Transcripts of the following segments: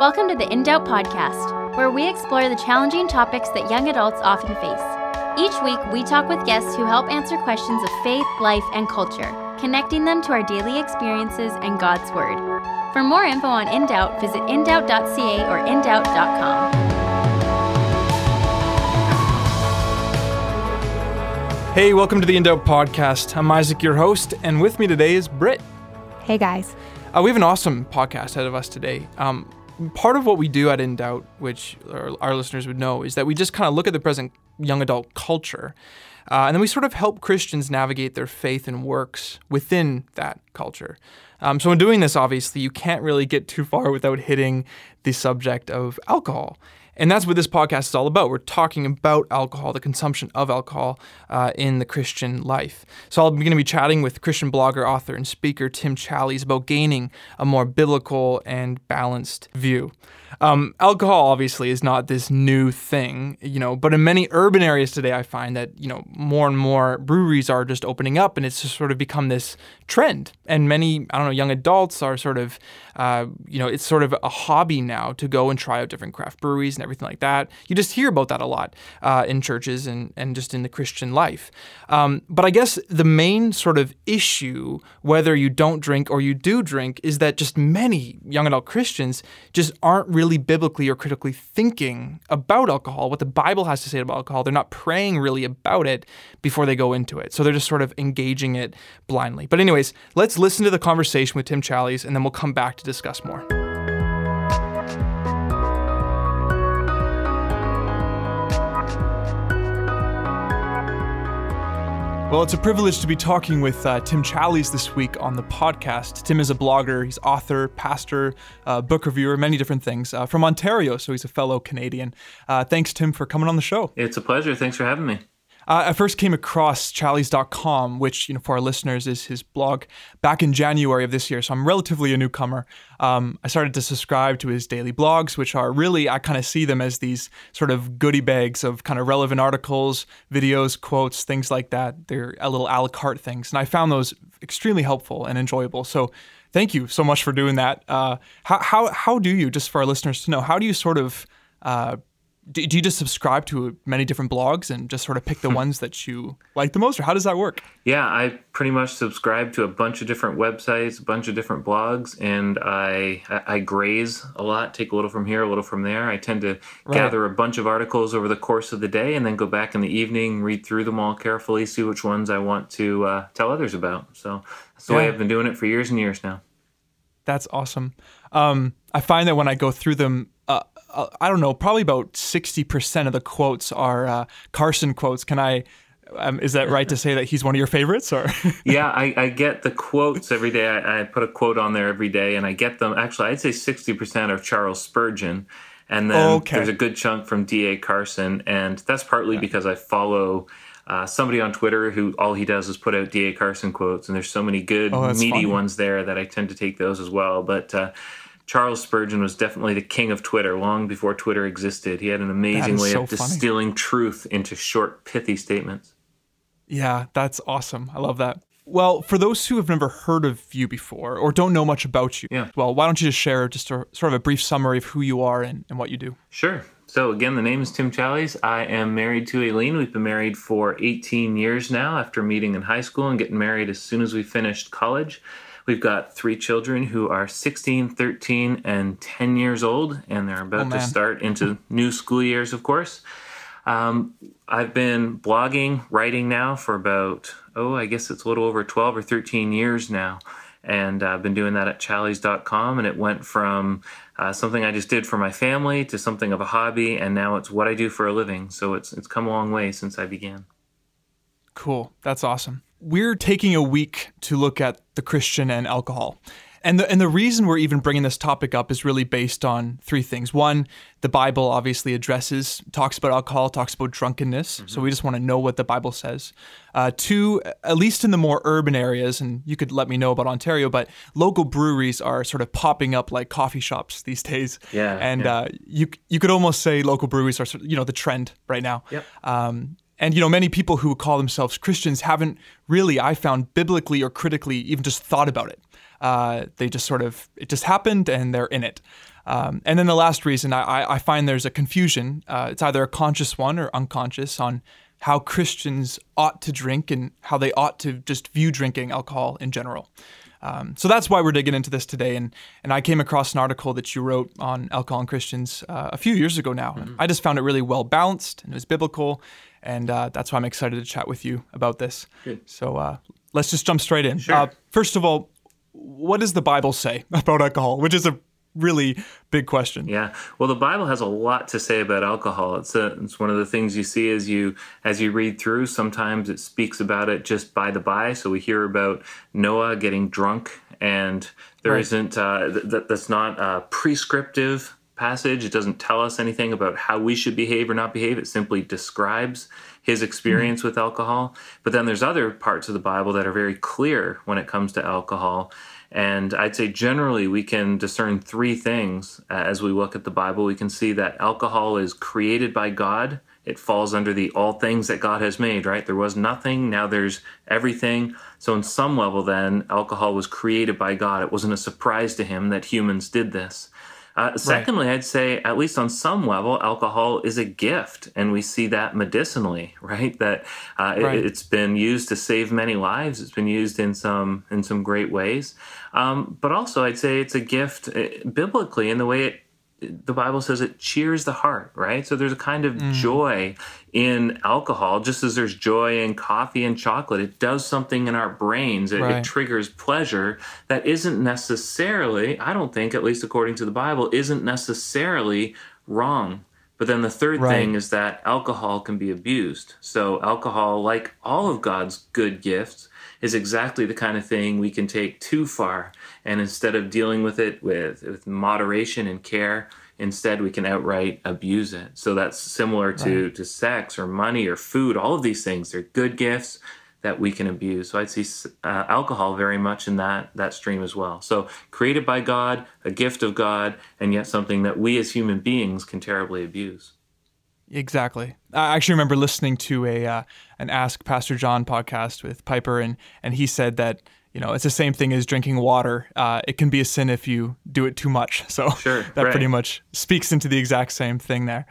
Welcome to the In Doubt podcast, where we explore the challenging topics that young adults often face. Each week, we talk with guests who help answer questions of faith, life, and culture, connecting them to our daily experiences and God's Word. For more info on In Doubt, visit indoubt.ca or indoubt.com. Hey, welcome to the In Doubt podcast. I'm Isaac, your host, and with me today is Britt. Hey guys. Uh, we have an awesome podcast ahead of us today. Um, part of what we do at In Doubt, which our, our listeners would know, is that we just kind of look at the present young adult culture, uh, and then we sort of help Christians navigate their faith and works within that culture. Um, so, in doing this, obviously, you can't really get too far without hitting the subject of alcohol. And that's what this podcast is all about. We're talking about alcohol, the consumption of alcohol uh, in the Christian life. So I'm going to be chatting with Christian blogger, author, and speaker Tim Challies about gaining a more biblical and balanced view. Um, alcohol obviously is not this new thing, you know, but in many urban areas today, I find that you know more and more breweries are just opening up, and it's just sort of become this trend. And many, I don't know, young adults are sort of, uh, you know, it's sort of a hobby now to go and try out different craft breweries everything like that. You just hear about that a lot uh, in churches and and just in the Christian life. Um, but I guess the main sort of issue, whether you don't drink or you do drink, is that just many young adult Christians just aren't really biblically or critically thinking about alcohol, what the Bible has to say about alcohol. They're not praying really about it before they go into it. So they're just sort of engaging it blindly. But, anyways, let's listen to the conversation with Tim Challies and then we'll come back to discuss more. Well, it's a privilege to be talking with uh, Tim Challies this week on the podcast. Tim is a blogger, he's author, pastor, uh, book reviewer, many different things uh, from Ontario, so he's a fellow Canadian. Uh, thanks, Tim, for coming on the show. It's a pleasure. Thanks for having me. Uh, I first came across Challies.com, which, you know, for our listeners is his blog back in January of this year. So I'm relatively a newcomer. Um, I started to subscribe to his daily blogs, which are really, I kind of see them as these sort of goodie bags of kind of relevant articles, videos, quotes, things like that. They're a little a la carte things. And I found those extremely helpful and enjoyable. So thank you so much for doing that. Uh, how, how, how do you, just for our listeners to know, how do you sort of uh, do, do you just subscribe to many different blogs and just sort of pick the hmm. ones that you like the most or how does that work yeah i pretty much subscribe to a bunch of different websites a bunch of different blogs and i i graze a lot take a little from here a little from there i tend to right. gather a bunch of articles over the course of the day and then go back in the evening read through them all carefully see which ones i want to uh, tell others about so that's the yeah. way i've been doing it for years and years now that's awesome um, i find that when i go through them uh, I don't know, probably about 60% of the quotes are uh, Carson quotes. Can I, um, is that right to say that he's one of your favorites or? yeah, I, I, get the quotes every day. I, I, put a quote on there every day and I get them. Actually, I'd say 60% are Charles Spurgeon. And then okay. there's a good chunk from D.A. Carson. And that's partly because I follow uh, somebody on Twitter who all he does is put out D.A. Carson quotes. And there's so many good, oh, meaty funny. ones there that I tend to take those as well. But, uh, Charles Spurgeon was definitely the king of Twitter long before Twitter existed. He had an amazing way so of distilling funny. truth into short, pithy statements. Yeah, that's awesome. I love that. Well, for those who have never heard of you before or don't know much about you, yeah. well, why don't you just share just a, sort of a brief summary of who you are and, and what you do? Sure. So, again, the name is Tim Challies. I am married to Aileen. We've been married for 18 years now after meeting in high school and getting married as soon as we finished college. We've got three children who are 16, 13, and 10 years old, and they're about oh, to start into new school years, of course. Um, I've been blogging, writing now for about, oh, I guess it's a little over 12 or 13 years now. And I've been doing that at challies.com, and it went from uh, something I just did for my family to something of a hobby, and now it's what I do for a living. So it's, it's come a long way since I began. Cool. That's awesome we're taking a week to look at the Christian and alcohol. And the, and the reason we're even bringing this topic up is really based on three things. One, the Bible obviously addresses, talks about alcohol, talks about drunkenness. Mm-hmm. So we just want to know what the Bible says. Uh, two, at least in the more urban areas, and you could let me know about Ontario, but local breweries are sort of popping up like coffee shops these days. Yeah. And yeah. Uh, you you could almost say local breweries are, you know, the trend right now. Yep. Um, and you know, many people who call themselves Christians haven't really, I found, biblically or critically even just thought about it. Uh, they just sort of it just happened and they're in it. Um, and then the last reason I, I find there's a confusion. Uh, it's either a conscious one or unconscious on how Christians ought to drink and how they ought to just view drinking alcohol in general. Um, so that's why we're digging into this today. And and I came across an article that you wrote on alcohol and Christians uh, a few years ago now. Mm-hmm. I just found it really well balanced and it was biblical, and uh, that's why I'm excited to chat with you about this. Good. So uh, let's just jump straight in. Sure. Uh, first of all, what does the Bible say about alcohol? Which is a really big question. Yeah. Well, the Bible has a lot to say about alcohol. It's a, it's one of the things you see as you as you read through. Sometimes it speaks about it just by the by. So we hear about Noah getting drunk, and there right. not uh, th- that's not a prescriptive passage. It doesn't tell us anything about how we should behave or not behave. It simply describes his experience mm-hmm. with alcohol. But then there's other parts of the Bible that are very clear when it comes to alcohol. And I'd say generally we can discern three things uh, as we look at the Bible. We can see that alcohol is created by God. It falls under the all things that God has made, right? There was nothing, now there's everything. So, in some level, then, alcohol was created by God. It wasn't a surprise to him that humans did this. Uh, secondly, right. I'd say, at least on some level, alcohol is a gift, and we see that medicinally, right? That uh, right. it, has been used to save many lives. It's been used in some in some great ways, um, but also I'd say it's a gift uh, biblically in the way it the Bible says it cheers the heart, right? So there's a kind of mm. joy in alcohol, just as there's joy in coffee and chocolate. It does something in our brains. It, right. it, triggers pleasure that isn't necessarily, I don't think, at least according to the Bible, isn't necessarily wrong. But then the third right. thing is that alcohol can be abused. So alcohol, like all of God's good gifts, is exactly the kind of thing we can take too far. And instead of dealing with it with, with moderation and care, instead we can outright abuse it. So that's similar to, right. to sex or money or food. All of these things, they're good gifts that we can abuse. So I'd see uh, alcohol very much in that that stream as well. So created by God, a gift of God, and yet something that we as human beings can terribly abuse. Exactly. I actually remember listening to a uh, an Ask Pastor John podcast with Piper, and and he said that you know it's the same thing as drinking water. Uh, it can be a sin if you do it too much. So sure, that right. pretty much speaks into the exact same thing there.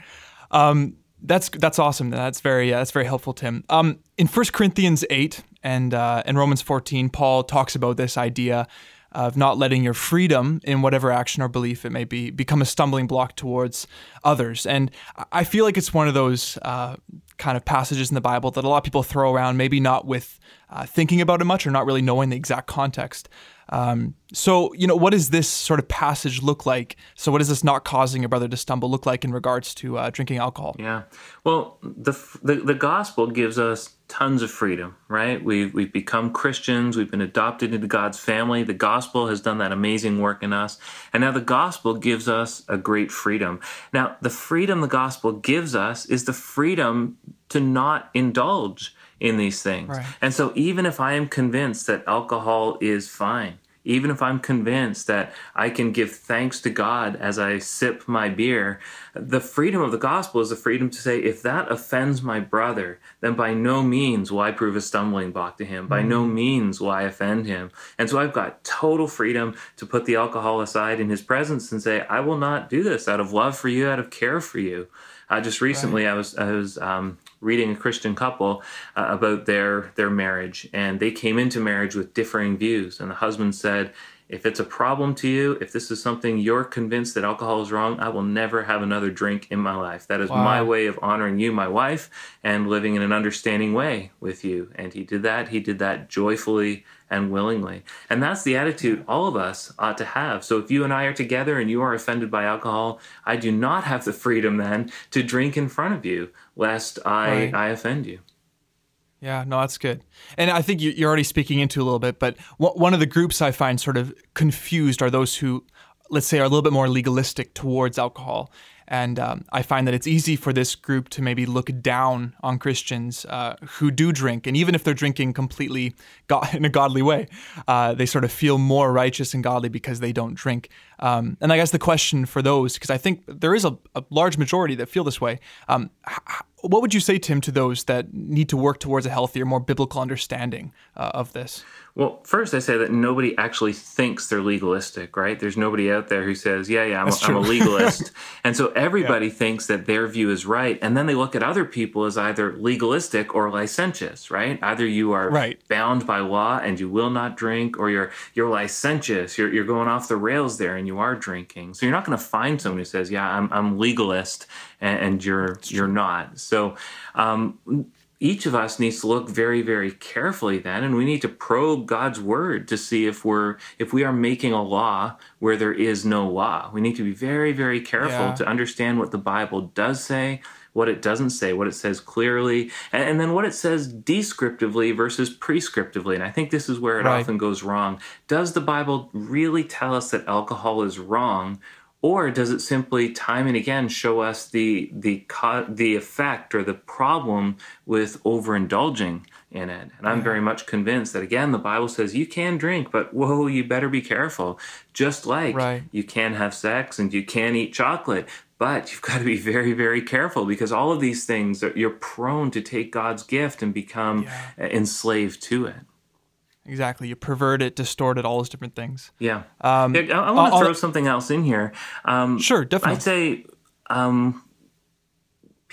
Um, that's that's awesome. That's very uh, that's very helpful, Tim. Um, in 1 Corinthians eight and uh, in Romans fourteen, Paul talks about this idea of not letting your freedom in whatever action or belief it may be become a stumbling block towards others. And I feel like it's one of those uh, kind of passages in the Bible that a lot of people throw around, maybe not with uh, thinking about it much or not really knowing the exact context. Um, so, you know, what does this sort of passage look like? So, what does this not causing a brother to stumble look like in regards to uh, drinking alcohol? Yeah. Well, the, the, the gospel gives us tons of freedom, right? We've, we've become Christians. We've been adopted into God's family. The gospel has done that amazing work in us. And now the gospel gives us a great freedom. Now, the freedom the gospel gives us is the freedom to not indulge in these things. Right. And so, even if I am convinced that alcohol is fine, even if I'm convinced that I can give thanks to God as I sip my beer, the freedom of the gospel is the freedom to say, if that offends my brother, then by no means will I prove a stumbling block to him. By mm-hmm. no means will I offend him. And so I've got total freedom to put the alcohol aside in his presence and say, I will not do this out of love for you, out of care for you. Uh, just recently, right. I was I was um, reading a Christian couple uh, about their their marriage, and they came into marriage with differing views. And the husband said, "If it's a problem to you, if this is something you're convinced that alcohol is wrong, I will never have another drink in my life. That is wow. my way of honoring you, my wife, and living in an understanding way with you." And he did that. He did that joyfully and willingly. And that's the attitude all of us ought to have. So if you and I are together and you are offended by alcohol, I do not have the freedom then to drink in front of you, lest I, right. I offend you. Yeah, no, that's good. And I think you're already speaking into a little bit, but one of the groups I find sort of confused are those who, let's say, are a little bit more legalistic towards alcohol. And um, I find that it's easy for this group to maybe look down on Christians uh, who do drink. And even if they're drinking completely in a godly way, uh, they sort of feel more righteous and godly because they don't drink. Um, and I guess the question for those, because I think there is a, a, large majority that feel this way, um, h- what would you say, Tim, to those that need to work towards a healthier, more biblical understanding uh, of this? Well, first I say that nobody actually thinks they're legalistic, right? There's nobody out there who says, "Yeah, yeah, I'm, a, I'm a legalist," and so everybody yeah. thinks that their view is right, and then they look at other people as either legalistic or licentious, right? Either you are right. bound by law and you will not drink, or you're you're licentious, you're you're going off the rails there and you are drinking. So you're not going to find someone who says, "Yeah, I'm I'm legalist," and, and you're you're not. So. Um, each of us needs to look very very carefully then and we need to probe god's word to see if we're if we are making a law where there is no law we need to be very very careful yeah. to understand what the bible does say what it doesn't say what it says clearly and, and, then what it says descriptively versus prescriptively and i think this is where it right. often goes wrong does the bible really tell us that alcohol is wrong or does it simply time and again show us the the the effect or the problem with overindulging in it and i'm very much convinced that again the bible says you can drink but whoa you better be careful just like right. you can have sex and you can eat chocolate but you've got to be very very careful because all of these things you're prone to take god's gift and become yeah. enslaved to it Exactly. You pervert it, distort it, all those different things. Yeah. Um, I, I want to throw something else in here. Um, sure, definitely. I'd say um,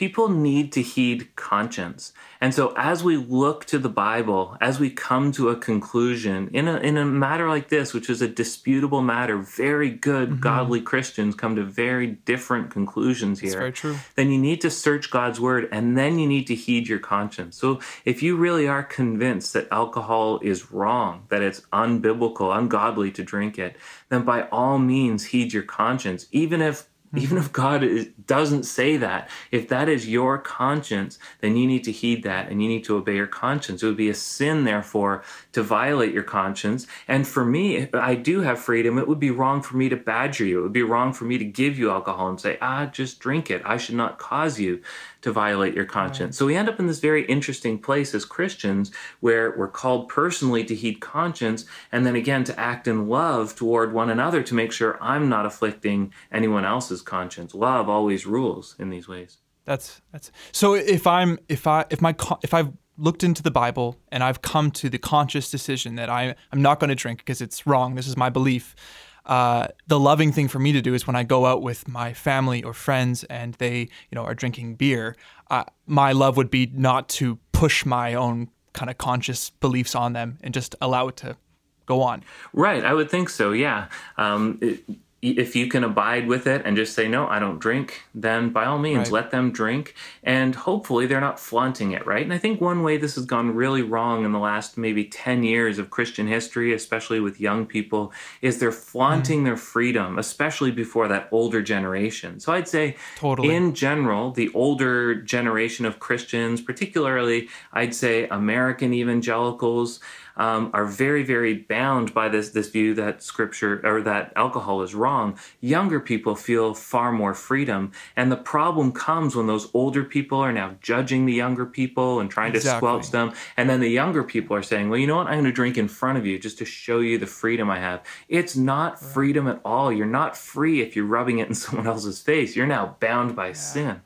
people need to heed conscience. And so as we look to the Bible, as we come to a conclusion in a in a matter like this, which is a disputable matter, very good mm-hmm. godly Christians come to very different conclusions here. That's very true. Then you need to search God's word and then you need to heed your conscience. So if you really are convinced that alcohol is wrong, that it's unbiblical, ungodly to drink it, then by all means heed your conscience, even if even if God doesn't say that, if that is your conscience, then you need to heed that and you need to obey your conscience. It would be a sin, therefore, to violate your conscience. And for me, I do have freedom. It would be wrong for me to badger you. It would be wrong for me to give you alcohol and say, ah, just drink it. I should not cause you to violate your conscience. Right. So we end up in this very interesting place as Christians where we're called personally to heed conscience and then again to act in love toward one another to make sure I'm not afflicting anyone else's conscience. Love always rules in these ways. That's that's so if I'm if I if my if I've looked into the Bible and I've come to the conscious decision that I I'm not going to drink because it's wrong. This is my belief uh, the loving thing for me to do is when I go out with my family or friends and they, you know, are drinking beer. Uh, my love would be not to push my own kind of conscious beliefs on them and just allow it to go on. Right, I would think so. Yeah. Um, it, if you can abide with it and just say no i don't drink then by all means right. let them drink and hopefully they're not flaunting it right and i think one way this has gone really wrong in the last maybe 10 years of christian history especially with young people is they're flaunting mm. their freedom especially before that older generation so i'd say totally. in general the older generation of christians particularly i'd say american evangelicals um, are very, very bound by this this view that scripture or that alcohol is wrong. Younger people feel far more freedom, and the problem comes when those older people are now judging the younger people and trying exactly. to squelch them, and then the younger people are saying, "Well, you know what? I'm going to drink in front of you just to show you the freedom I have." It's not freedom at all. You're not free if you're rubbing it in someone else's face. You're now bound by yeah. sin.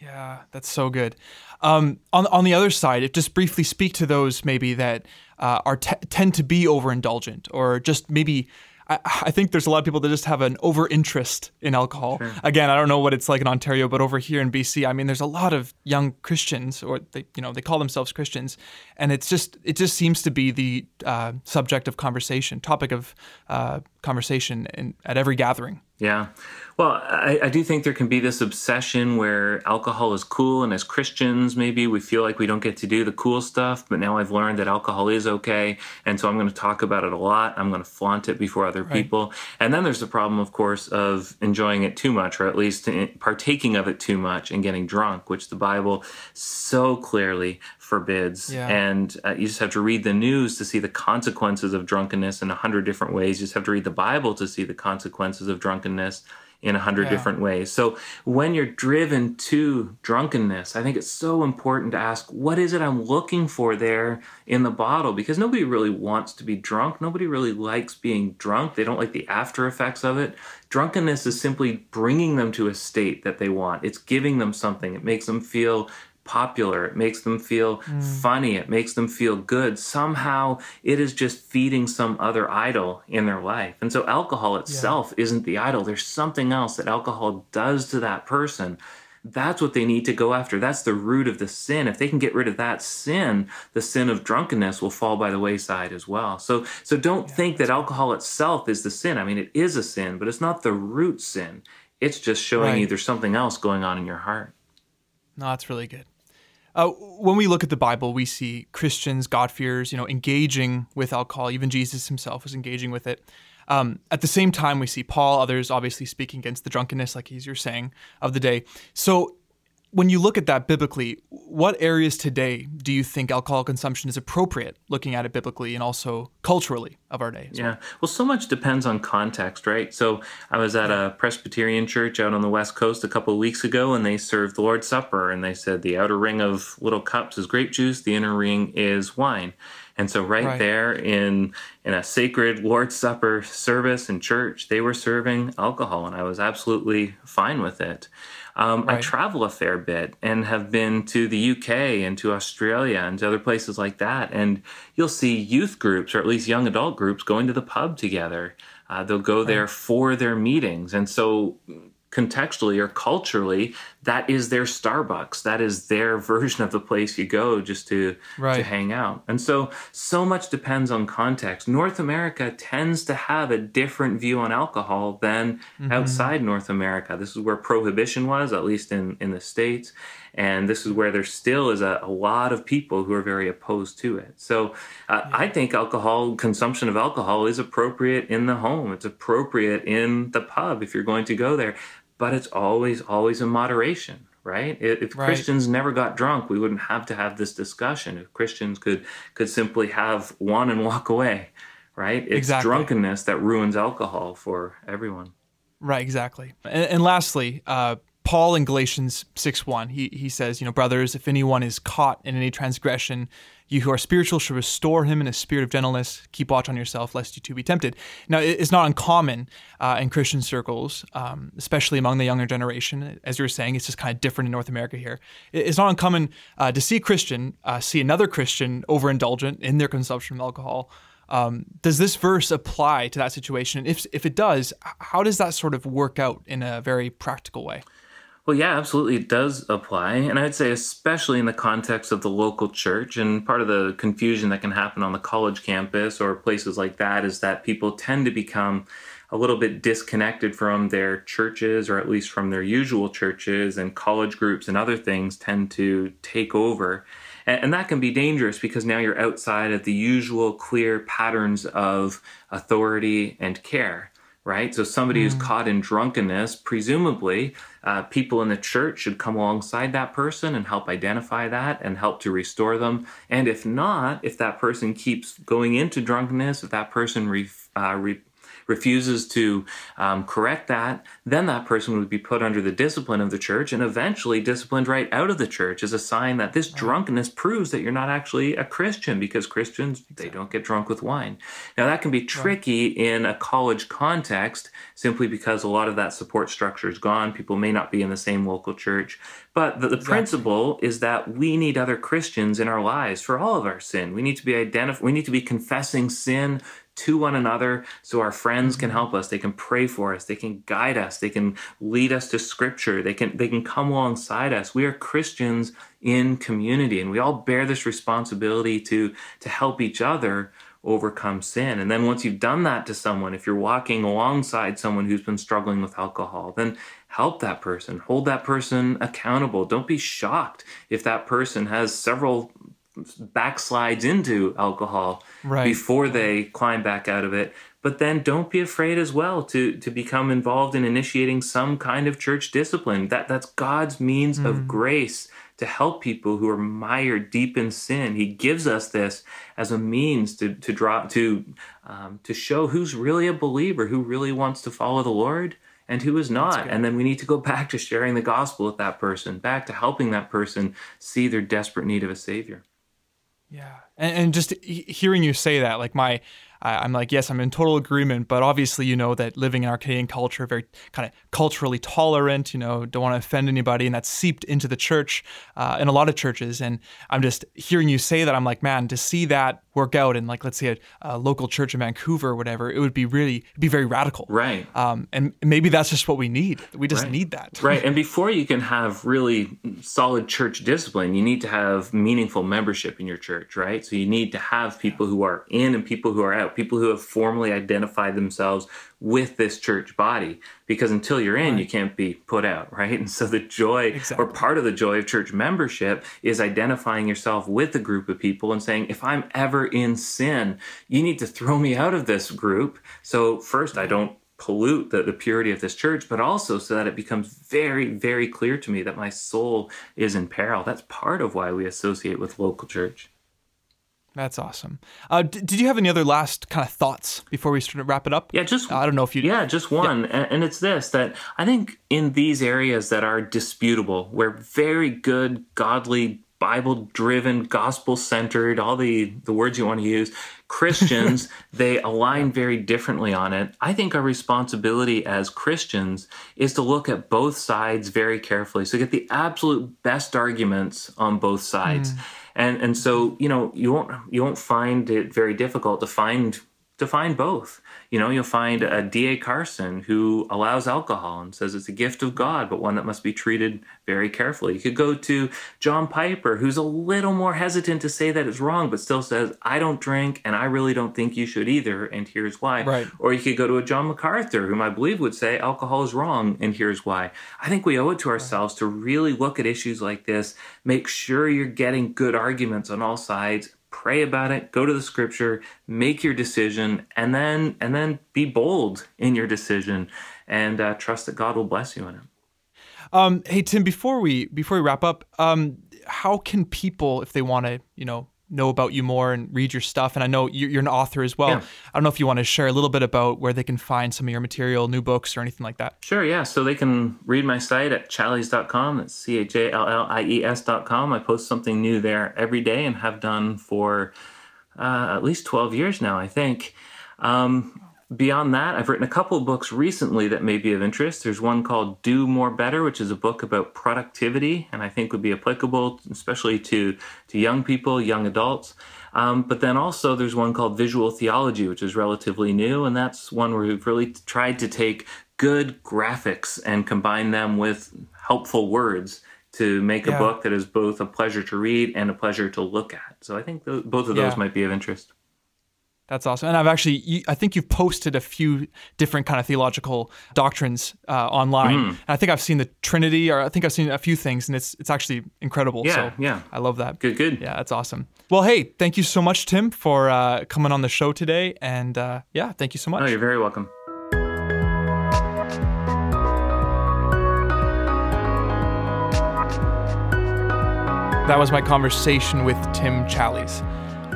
Yeah, that's so good. Um, on on the other side, just briefly speak to those maybe that uh, are t- tend to be overindulgent or just maybe. I, I, think there's a lot of people that just have an over interest in alcohol. Sure. Again, I don't know what it's like in Ontario, but over here in BC, I mean, there's a lot of young Christians, or they, you know, they call themselves Christians, and it's just it just seems to be the uh, subject of conversation, topic of uh, conversation in, at every gathering. Yeah. Well, I, I, do think there can be this obsession where alcohol is cool, and as Christians, maybe we feel like we don't get to do the cool stuff, but now I've learned that alcohol is okay, and so I'm going to talk about it a lot. I'm going to flaunt it before other right. people. And then there's the problem, of course, of enjoying it too much, or at least eh, partaking of it too much and getting drunk, which the Bible so clearly forbids. Yeah. And uh, you just have to read the news to see the consequences of drunkenness in a hundred different ways. You just have to read the Bible to see the consequences of drunkenness in a hundred yeah. different ways. So when you're driven to drunkenness, I think it's so important to ask, what is it I'm looking for there in the bottle? Because nobody really wants to be drunk. Nobody really likes being drunk. They don't like the after effects of it. Drunkenness is simply bringing them to a state that they want. It's giving them something. It makes them feel popular. It makes them feel mm. funny. It makes them feel good. Somehow it is just feeding some other idol in their life. And so alcohol itself yeah. isn't the idol. There's something else that alcohol does to that person. That's what they need to go after. That's the root of the sin. If they can get rid of that sin, the sin of drunkenness will fall by the wayside as well. So so don't yeah, think that alcohol itself is the sin. I mean, it is a sin, but it's not the root sin. It's just showing right. you there's something else going on in your heart. No, that's really good. Uh, when we look at the Bible, we see Christians, God-fearers, you know, engaging with alcohol. Even Jesus himself was engaging with it. Um, at the same time, we see Paul, others obviously speaking against the drunkenness, like he's you're saying, of the day. So when you look at that biblically, what areas today do you think alcohol consumption is appropriate, looking at it biblically and also culturally of our day? Yeah. Well? well, so much depends on context, right? So I was at a Presbyterian church out on the West Coast a couple of weeks ago, and they served the Lord's Supper, and they said the outer ring of little cups is grape juice, the inner ring is wine. And so right, right, there in in a sacred Lord's Supper service in church, they were serving alcohol, and I was absolutely fine with it. Um, right. I travel a fair bit and have been to the UK and to Australia and to other places like that. And you'll see youth groups, or at least young adult groups, going to the pub together. Uh, they'll go right. there for their meetings. And so contextually or culturally, that is their Starbucks. That is their version of the place you go just to right. to hang out. And so so much depends on context. North America tends to have a different view on alcohol than mm-hmm. outside North America. This is where prohibition was, at least in in the states. And this is where there still is a, a lot of people who are very opposed to it. So uh, yeah. I think alcohol, consumption of alcohol is appropriate in the home. It's appropriate in the pub if you're going to go there but it's always always in moderation right? If right. christians never got drunk we wouldn't have to have this discussion. If christians could could simply have one and walk away right? It's exactly. drunkenness that ruins alcohol for everyone. Right exactly. And, and lastly uh, Paul in Galatians 6 1, he, he says, You know, brothers, if anyone is caught in any transgression, you who are spiritual should restore him in a spirit of gentleness. Keep watch on yourself, lest you too be tempted. Now, it's not uncommon uh, in Christian circles, um, especially among the younger generation. As you were saying, it's just kind of different in North America here. It's not uncommon uh, to see a Christian uh, see another Christian overindulgent in their consumption of alcohol. Um, does this verse apply to that situation? If, if it does, how does that sort of work out in a very practical way? Well, yeah, absolutely. It does apply. And I'd say, especially in the context of the local church, and part of the confusion that can happen on the college campus or places like that is that people tend to become a little bit disconnected from their churches or at least from their usual churches, and college groups and other things tend to take over. And, that can be dangerous because now you're outside of the usual clear patterns of authority and care right? So somebody mm. who's caught in drunkenness, presumably, uh, people in the church should come alongside that person and help identify that and help to restore them. And if not, if that person keeps going into drunkenness, if that person re- uh, re- refuses to um, correct that, then that person would be put under the discipline of the church and eventually disciplined right out of the church as a sign that this drunkenness proves that you're not actually a Christian because Christians, they don't get drunk with wine. Now, that can be tricky in a college context simply because a lot of that support structure is gone. People may not be in the same local church. But the, the exactly. principle is that we need other Christians in our lives for all of our sin. We need to be identif- we need to be confessing sin to one another so our friends can mm-hmm. help us. They can pray for us. They can guide us. They can lead us to scripture. They can they can come alongside us. We are christians in community and we all bear this responsibility to to help each other overcome sin. And then once you've done that to someone if you're walking alongside someone who's been struggling with alcohol then help that person. Hold that person accountable. Don't be shocked if that person has several backslides into alcohol right. before they climb back out of it but then don't be afraid as well to to become involved in initiating some kind of church discipline that that's God's means mm. of grace to help people who are mired deep in sin he gives us this as a means to to draw to um, to show who's really a believer who really wants to follow the Lord and who is not. And then we need to go back to sharing the gospel with that person, back to helping that person see their desperate need of a savior. Yeah, and, and just hearing you say that, like my I, I'm like, yes, I'm in total agreement. But obviously, you know that living in our Canadian culture, very kind of culturally tolerant. You know, don't want to offend anybody, and that's seeped into the church uh, in a lot of churches. And I'm just hearing you say that. I'm like, man, to see that work out in like let's say a, a local church in Vancouver or whatever, it would be really it'd be very radical. Right. Um, and maybe that's just what we need. We just Right. need that. Right. And before you can have really solid church discipline, you need to have meaningful membership in your church, right? So you need to have people who are in and people who are out, people who have formally identified themselves with this church body. Because until you're in, you can't be put out, right? And so the joy Exactly. or part of the joy of church membership is identifying yourself with a group of people and saying, if I'm ever in sin, you need to throw me out of this group. So first, I don't pollute the, the purity of this church, but also so that it becomes very, very clear to me that my soul is in peril. That's part of why we associate with local church. That's awesome. Uh, d- did you have any other last kind of thoughts before we sort of wrap it up? Yeah, just I don't know if you. Yeah, just one. And, and it's this that I think in these areas that are disputable, where very good, godly, Bible driven, gospel centered, all the, the words you want to use, Christians, they align very differently on it. I think our responsibility as Christians is to look at both sides very carefully. So get the absolute best arguments on both sides. And and so, you know, you won't you won't find it very difficult to find to find both. You know, you'll find a D.A. Carson who allows alcohol and says it's a gift of God, but one that must be treated very carefully. You could go to John Piper, who's a little more hesitant to say that it's wrong, but still says, I don't drink and I really don't think you should either, and here's why. Right. Or you could go to a John MacArthur, whom I believe would say alcohol is wrong, and here's why. I think we owe it to ourselves to really look at issues like this, make sure you're getting good arguments on all sides, pray about it, go to the scripture, make your decision, and then and then be bold in your decision, and uh, trust that God will bless you in it. Um, hey Tim, before we before we wrap up, um, how can people, if they want to, you know, know about you more and read your stuff? And I know you're, you're an author as well. Yeah. I don't know if you want to share a little bit about where they can find some of your material, new books, or anything like that. Sure, yeah. So they can read my site at challies.com. That's C H A L L I E S.com. I post something new there every day and have done for uh, at least 12 years now, I think. Um, beyond that, I've written a couple of books recently that may be of interest. There's one called Do More Better, which is a book about productivity and I think would be applicable, especially to, to young people, young adults. Um, but then also there's one called Visual Theology, which is relatively new, and that's one where we've really tried to take good graphics and combine them with helpful words to make a book that is both a pleasure to read and a pleasure to look at. So I think th- both of those Yeah. might be of interest. That's awesome. And I've actually, you, I think you've posted a few different kind of theological doctrines uh, online. Mm. And I think I've seen the Trinity, or I think I've seen a few things, and it's it's actually incredible. Yeah, so yeah. I love that. Good, good. Yeah, that's awesome. Well, hey, thank you so much, Tim, for uh, coming on the show today. And uh, yeah, thank you so much. No, you're very welcome. That was my conversation with Tim Challies.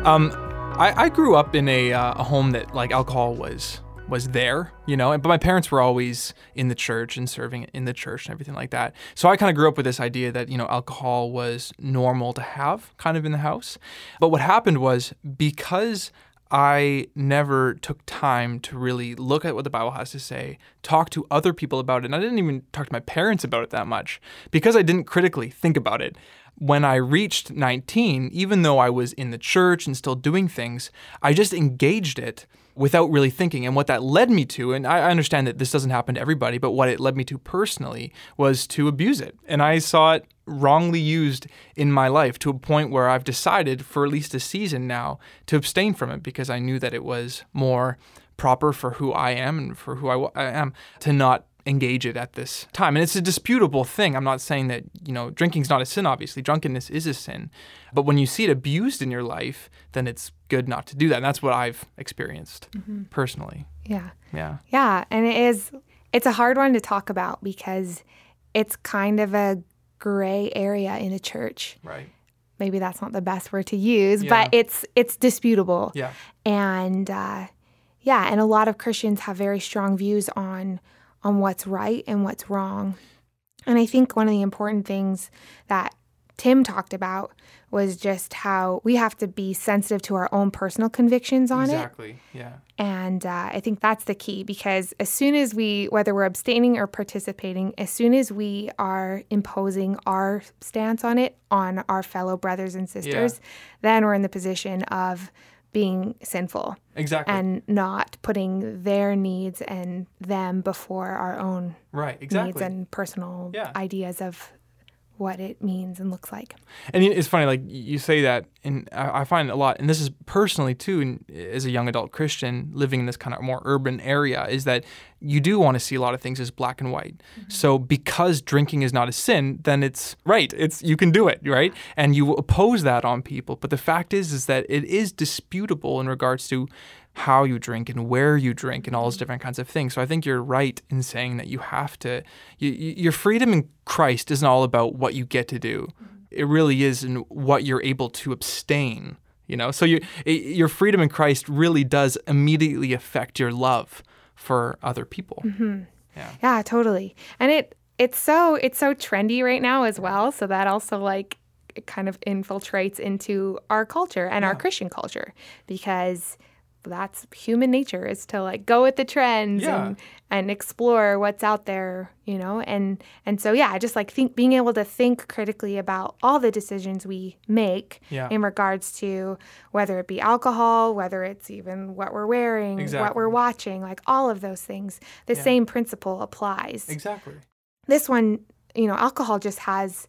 Um, I, I grew up in a, uh, a home that like alcohol was was there, you know, but my parents were always in the church and serving in the church and everything like that. So I kind of grew up with this idea that you know alcohol was normal to have, kind of in the house. But what happened was because I never took time to really look at what the Bible has to say, talk to other people about it, and I didn't even talk to my parents about it that much because I didn't critically think about it. When I reached 19, even though I was in the church and still doing things, I just engaged it without really thinking. And what that led me to, and I understand that this doesn't happen to everybody, but what it led me to personally was to abuse it. And I saw it wrongly used in my life to a point where I've decided for at least a season now to abstain from it because I knew that it was more proper for who I am and for who I, am to not engage it at this time. And it's a disputable thing. I'm not saying that, you know, drinking's not a sin obviously. Drunkenness is a sin. But when you see it abused in your life, then it's good not to do that. And that's what I've experienced mm-hmm. personally. Yeah. Yeah. Yeah. And it is, it's a hard one to talk about because it's kind of a gray area in a church. Right. Maybe that's not the best word to use, Yeah. but it's it's disputable. Yeah. And uh, yeah, and a lot of Christians have very strong views on on what's right and what's wrong. And I think one of the important things that Tim talked about was just how we have to be sensitive to our own personal convictions on it. Exactly. Yeah. And uh, I think that's the key because as soon as we, whether we're abstaining or participating, as soon as we are imposing our stance on it on our fellow brothers and sisters, then we're in the position of being sinful Exactly. and not putting their needs and them before our own right. needs Exactly. and personal Yeah. ideas of what it means and looks like. And it's funny, like you say that, and I find a lot, and this is personally too, as a young adult Christian living in this kind of more urban area, is that you do want to see a lot of things as black and white. Mm-hmm. So because drinking is not a sin, then it's right. It's you can do it, right? And you oppose that on people. But the fact is, is that it is disputable in regards to how you drink and where you drink and all those different kinds of things. So I think you're right in saying that you have to, you, you, your freedom in Christ isn't all about what you get to do. Mm-hmm. It really is in what you're able to abstain. You know, so your your freedom in Christ really does immediately affect your love for other people. Mm-hmm. Yeah, totally. And it it's so it's so trendy right now as well. So that also like it kind of infiltrates into our culture and our Christian culture because that's human nature is to like go with the trends Yeah. and and explore what's out there, you know. And and so yeah, just like think being able to think critically about all the decisions we make Yeah. in regards to whether it be alcohol, whether it's even what we're wearing, what we're watching, like all of those things. The same principle applies Exactly. this one, you know, alcohol just has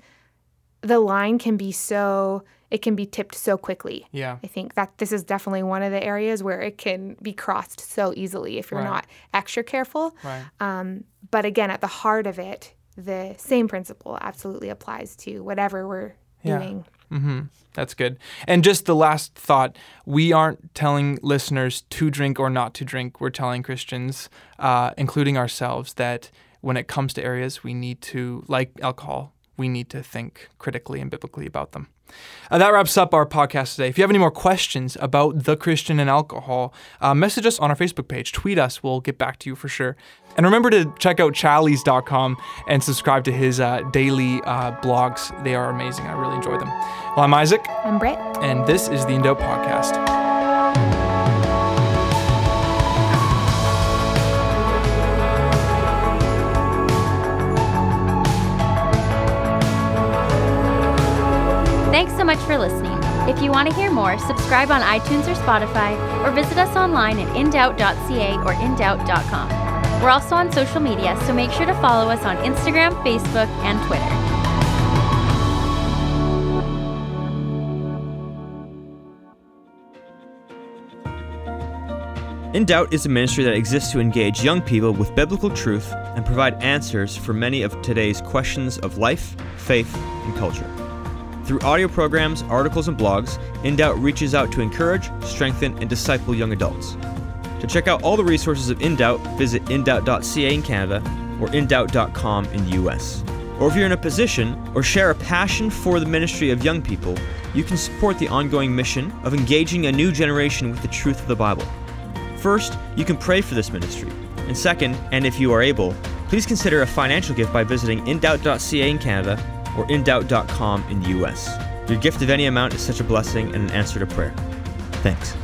the line can be so it can be tipped so quickly. Yeah. I think that this is definitely one of the areas where it can be crossed so easily if you're Right. not extra careful. Right. Um, but again, at the heart of it, the same principle absolutely applies to whatever we're Yeah. doing. Mm-hmm. That's good. And just the last thought: we aren't telling listeners to drink or not to drink. We're telling Christians, uh, including ourselves, that when it comes to areas we need to, like alcohol, we need to think critically and biblically about them. Uh, that wraps up our podcast today. If you have any more questions about the Christian and alcohol, uh, message us on our Facebook page. Tweet us. We'll get back to you for sure. And remember to check out challies.com and subscribe to his uh, daily uh, blogs. They are amazing. I really enjoy them. Well, I'm Isaac, I'm Britt. and this is the In Doubt Podcast. Thanks so much for listening. If you want to hear more, subscribe on iTunes or Spotify, or visit us online at indoubt.ca or indoubt.com. We're also on social media, so make sure to follow us on Instagram, Facebook, and Twitter. In Doubt is a ministry that exists to engage young people with biblical truth and provide answers for many of today's questions of life, faith, and culture. Through audio programs, articles, and blogs, In Doubt reaches out to encourage, strengthen, and disciple young adults. To check out all the resources of In Doubt, visit indoubt.ca in Canada or indoubt.com in the US. Or if you're in a position or share a passion for the ministry of young people, you can support the ongoing mission of engaging a new generation with the truth of the Bible. First, you can pray for this ministry. And second, and if you are able, please consider a financial gift by visiting indoubt.ca in Canada or indoubt.com in the US. Your gift of any amount is such a blessing and an answer to prayer. Thanks.